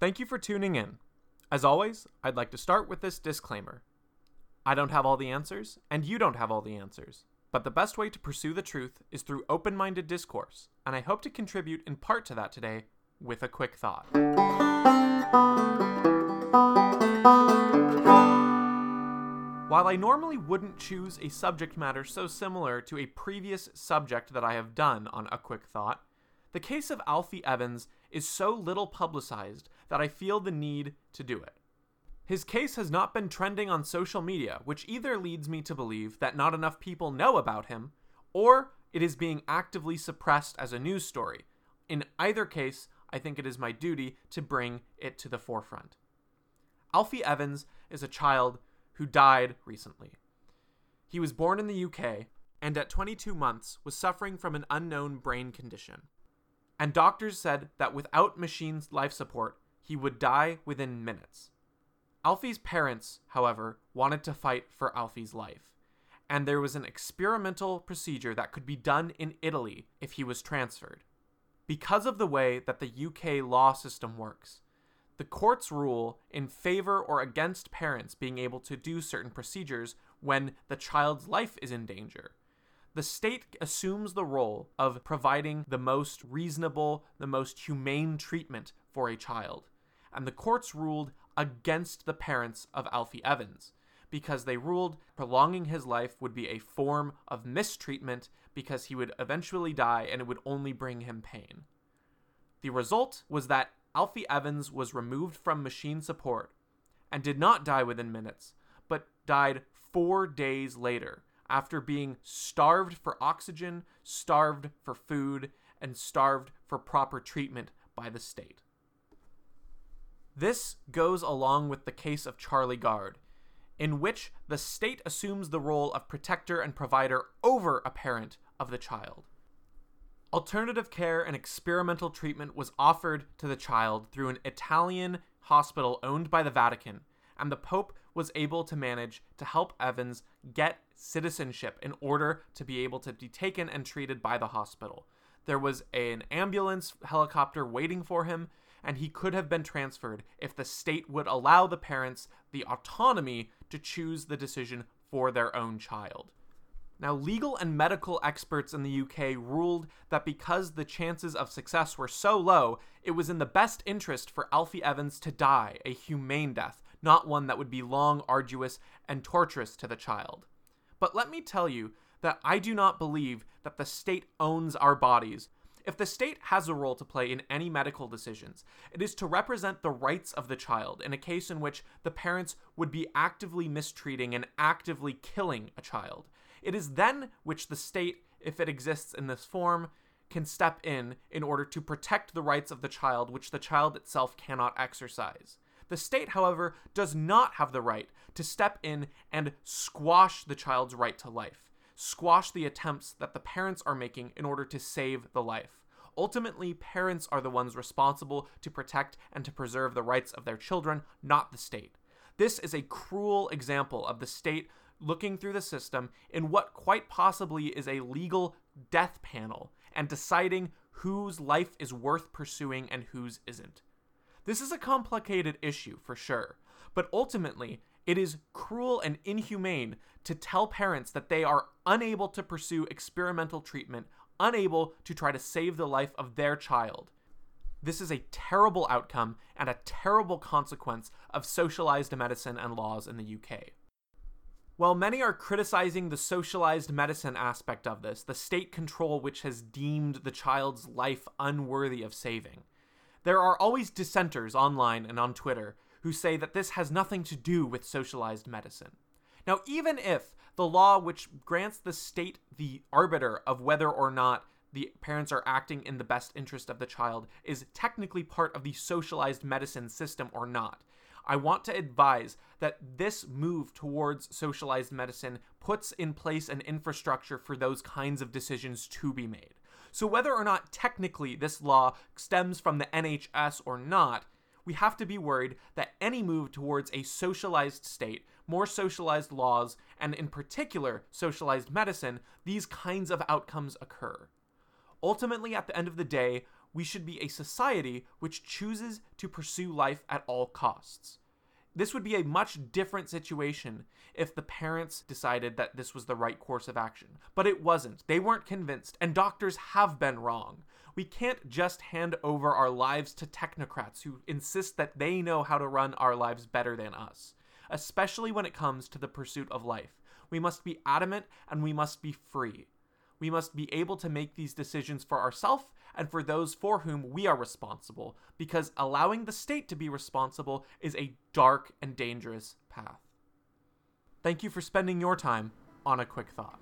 Thank you for tuning in. As always, I'd like to start with this disclaimer I don't have all the answers, and you don't have all the answers. But the best way to pursue the truth is through open minded discourse, and I hope to contribute in part to that today with a quick thought. While I normally wouldn't choose a subject matter so similar to a previous subject that I have done on A Quick Thought, the case of Alfie Evans is so little publicized that I feel the need to do it. His case has not been trending on social media, which either leads me to believe that not enough people know about him, or it is being actively suppressed as a news story. In either case, I think it is my duty to bring it to the forefront. Alfie Evans is a child who died recently. He was born in the UK and at 22 months was suffering from an unknown brain condition. And doctors said that without machine life support, he would die within minutes. Alfie's parents, however, wanted to fight for Alfie's life, and there was an experimental procedure that could be done in Italy if he was transferred. Because of the way that the UK law system works, the courts rule in favor or against parents being able to do certain procedures when the child's life is in danger. The state assumes the role of providing the most reasonable, the most humane treatment for a child. And the courts ruled against the parents of Alfie Evans because they ruled prolonging his life would be a form of mistreatment because he would eventually die and it would only bring him pain. The result was that Alfie Evans was removed from machine support and did not die within minutes, but died four days later after being starved for oxygen, starved for food, and starved for proper treatment by the state. This goes along with the case of Charlie Gard, in which the state assumes the role of protector and provider over a parent of the child. Alternative care and experimental treatment was offered to the child through an Italian hospital owned by the Vatican, and the Pope was able to manage to help Evans get citizenship in order to be able to be taken and treated by the hospital. There was an ambulance helicopter waiting for him, and he could have been transferred if the state would allow the parents the autonomy to choose the decision for their own child. Now, legal and medical experts in the UK ruled that because the chances of success were so low, it was in the best interest for Alfie Evans to die a humane death, not one that would be long, arduous, and torturous to the child. But let me tell you that I do not believe that the state owns our bodies. If the state has a role to play in any medical decisions, it is to represent the rights of the child in a case in which the parents would be actively mistreating and actively killing a child. It is then which the state, if it exists in this form, can step in in order to protect the rights of the child, which the child itself cannot exercise. The state, however, does not have the right to step in and squash the child's right to life, squash the attempts that the parents are making in order to save the life. Ultimately, parents are the ones responsible to protect and to preserve the rights of their children, not the state. This is a cruel example of the state looking through the system in what quite possibly is a legal death panel and deciding whose life is worth pursuing and whose isn't. This is a complicated issue for sure, but ultimately, it is cruel and inhumane to tell parents that they are unable to pursue experimental treatment, unable to try to save the life of their child. This is a terrible outcome and a terrible consequence of socialized medicine and laws in the UK. While many are criticizing the socialized medicine aspect of this, the state control which has deemed the child's life unworthy of saving, there are always dissenters online and on Twitter who say that this has nothing to do with socialized medicine. Now, even if the law which grants the state the arbiter of whether or not the parents are acting in the best interest of the child is technically part of the socialized medicine system or not, I want to advise that this move towards socialized medicine puts in place an infrastructure for those kinds of decisions to be made. So, whether or not technically this law stems from the NHS or not, we have to be worried that any move towards a socialized state, more socialized laws, and in particular socialized medicine, these kinds of outcomes occur. Ultimately, at the end of the day, we should be a society which chooses to pursue life at all costs. This would be a much different situation if the parents decided that this was the right course of action. But it wasn't. They weren't convinced, and doctors have been wrong. We can't just hand over our lives to technocrats who insist that they know how to run our lives better than us, especially when it comes to the pursuit of life. We must be adamant and we must be free. We must be able to make these decisions for ourselves and for those for whom we are responsible, because allowing the state to be responsible is a dark and dangerous path. Thank you for spending your time on a quick thought.